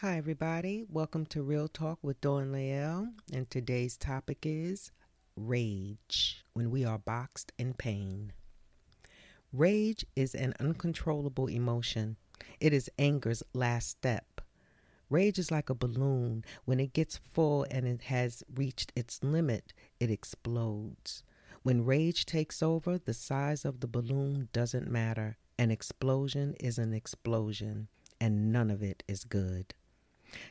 Hi, everybody. Welcome to Real Talk with Dawn Lael. And today's topic is rage when we are boxed in pain. Rage is an uncontrollable emotion, it is anger's last step. Rage is like a balloon. When it gets full and it has reached its limit, it explodes. When rage takes over, the size of the balloon doesn't matter. An explosion is an explosion, and none of it is good.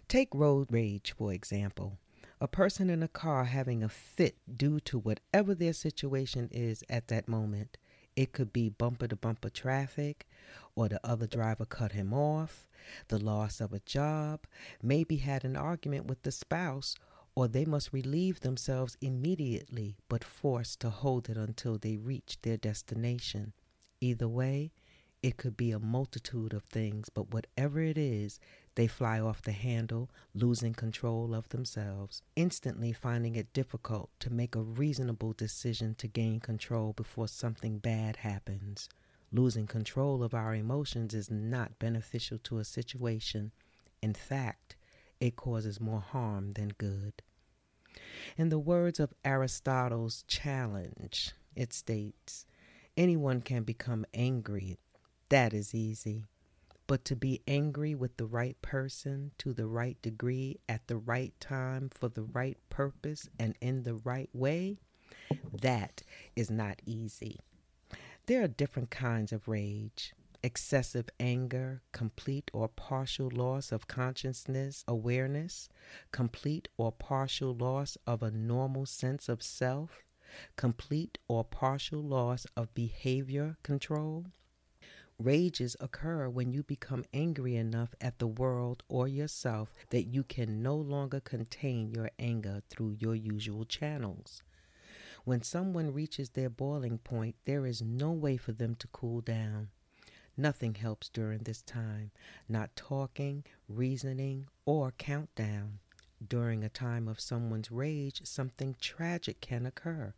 Take road rage, for example. A person in a car having a fit due to whatever their situation is at that moment. It could be bumper to bumper traffic, or the other driver cut him off, the loss of a job, maybe had an argument with the spouse, or they must relieve themselves immediately but forced to hold it until they reach their destination. Either way, it could be a multitude of things, but whatever it is, they fly off the handle, losing control of themselves, instantly finding it difficult to make a reasonable decision to gain control before something bad happens. Losing control of our emotions is not beneficial to a situation. In fact, it causes more harm than good. In the words of Aristotle's challenge, it states, Anyone can become angry. That is easy. But to be angry with the right person to the right degree at the right time for the right purpose and in the right way, that is not easy. There are different kinds of rage excessive anger, complete or partial loss of consciousness, awareness, complete or partial loss of a normal sense of self, complete or partial loss of behavior control, Rages occur when you become angry enough at the world or yourself that you can no longer contain your anger through your usual channels. When someone reaches their boiling point, there is no way for them to cool down. Nothing helps during this time, not talking, reasoning, or countdown. During a time of someone's rage, something tragic can occur.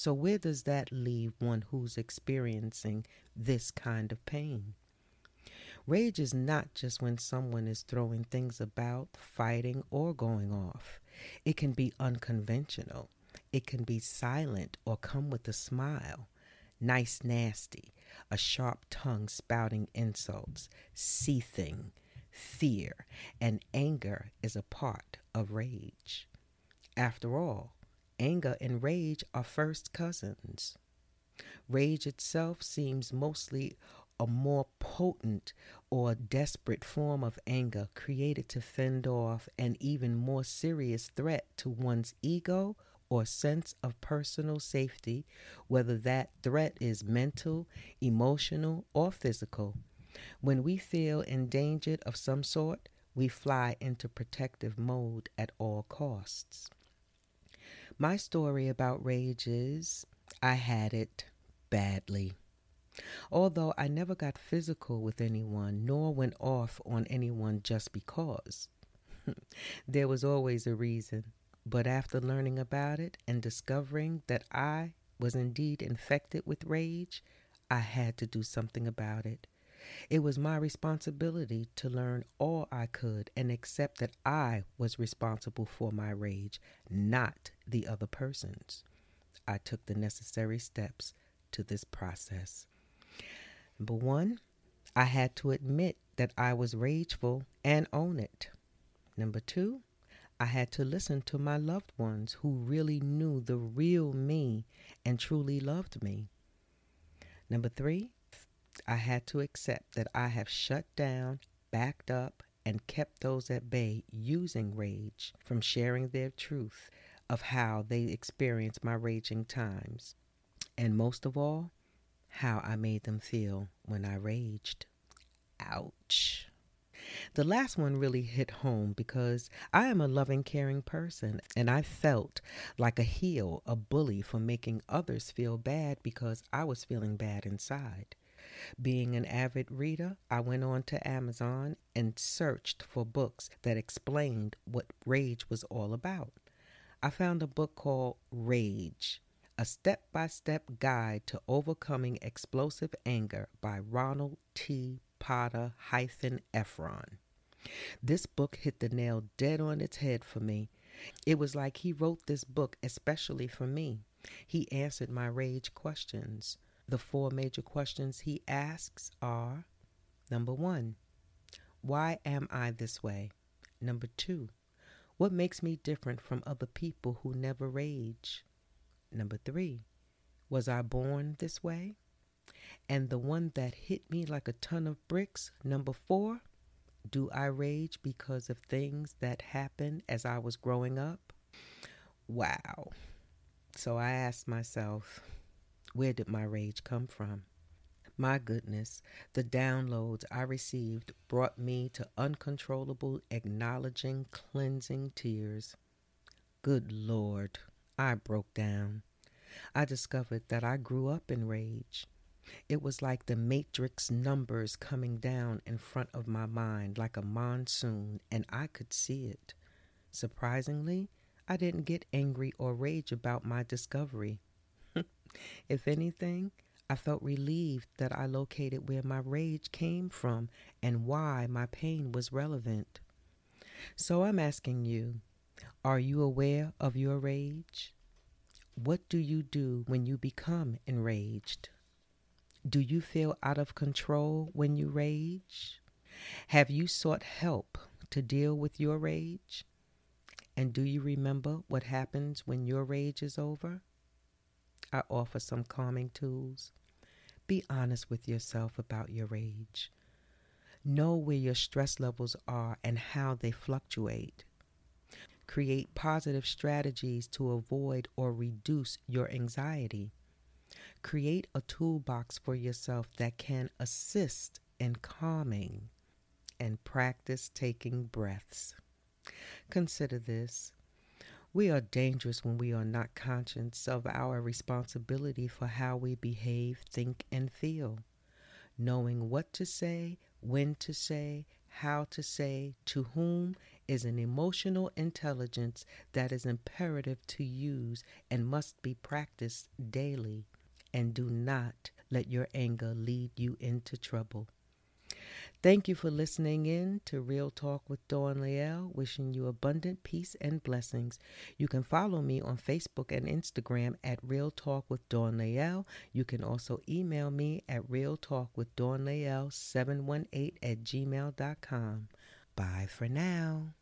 So, where does that leave one who's experiencing this kind of pain? Rage is not just when someone is throwing things about, fighting, or going off. It can be unconventional. It can be silent or come with a smile. Nice, nasty, a sharp tongue spouting insults, seething, fear, and anger is a part of rage. After all, Anger and rage are first cousins. Rage itself seems mostly a more potent or desperate form of anger created to fend off an even more serious threat to one's ego or sense of personal safety, whether that threat is mental, emotional, or physical. When we feel endangered of some sort, we fly into protective mode at all costs. My story about rage is I had it badly. Although I never got physical with anyone, nor went off on anyone just because. there was always a reason. But after learning about it and discovering that I was indeed infected with rage, I had to do something about it. It was my responsibility to learn all I could and accept that I was responsible for my rage, not the other person's. I took the necessary steps to this process. Number one, I had to admit that I was rageful and own it. Number two, I had to listen to my loved ones who really knew the real me and truly loved me. Number three, I had to accept that I have shut down, backed up, and kept those at bay using rage from sharing their truth of how they experienced my raging times. And most of all, how I made them feel when I raged. Ouch. The last one really hit home because I am a loving, caring person, and I felt like a heel, a bully for making others feel bad because I was feeling bad inside. Being an avid reader, I went on to Amazon and searched for books that explained what rage was all about. I found a book called Rage A Step by Step Guide to Overcoming Explosive Anger by Ronald T. Potter hyphen Efron. This book hit the nail dead on its head for me. It was like he wrote this book especially for me. He answered my rage questions. The four major questions he asks are Number one, why am I this way? Number two, what makes me different from other people who never rage? Number three, was I born this way? And the one that hit me like a ton of bricks, number four, do I rage because of things that happened as I was growing up? Wow. So I asked myself, where did my rage come from? My goodness, the downloads I received brought me to uncontrollable, acknowledging, cleansing tears. Good Lord, I broke down. I discovered that I grew up in rage. It was like the matrix numbers coming down in front of my mind like a monsoon, and I could see it. Surprisingly, I didn't get angry or rage about my discovery. If anything, I felt relieved that I located where my rage came from and why my pain was relevant. So I'm asking you are you aware of your rage? What do you do when you become enraged? Do you feel out of control when you rage? Have you sought help to deal with your rage? And do you remember what happens when your rage is over? I offer some calming tools. Be honest with yourself about your rage. Know where your stress levels are and how they fluctuate. Create positive strategies to avoid or reduce your anxiety. Create a toolbox for yourself that can assist in calming and practice taking breaths. Consider this we are dangerous when we are not conscious of our responsibility for how we behave, think, and feel. Knowing what to say, when to say, how to say, to whom is an emotional intelligence that is imperative to use and must be practiced daily. And do not let your anger lead you into trouble. Thank you for listening in to Real Talk with Dawn Lael, wishing you abundant peace and blessings. You can follow me on Facebook and Instagram at Real Talk with Dawn Lael. You can also email me at Real Talk with Dawn Lael 718 at gmail.com. Bye for now.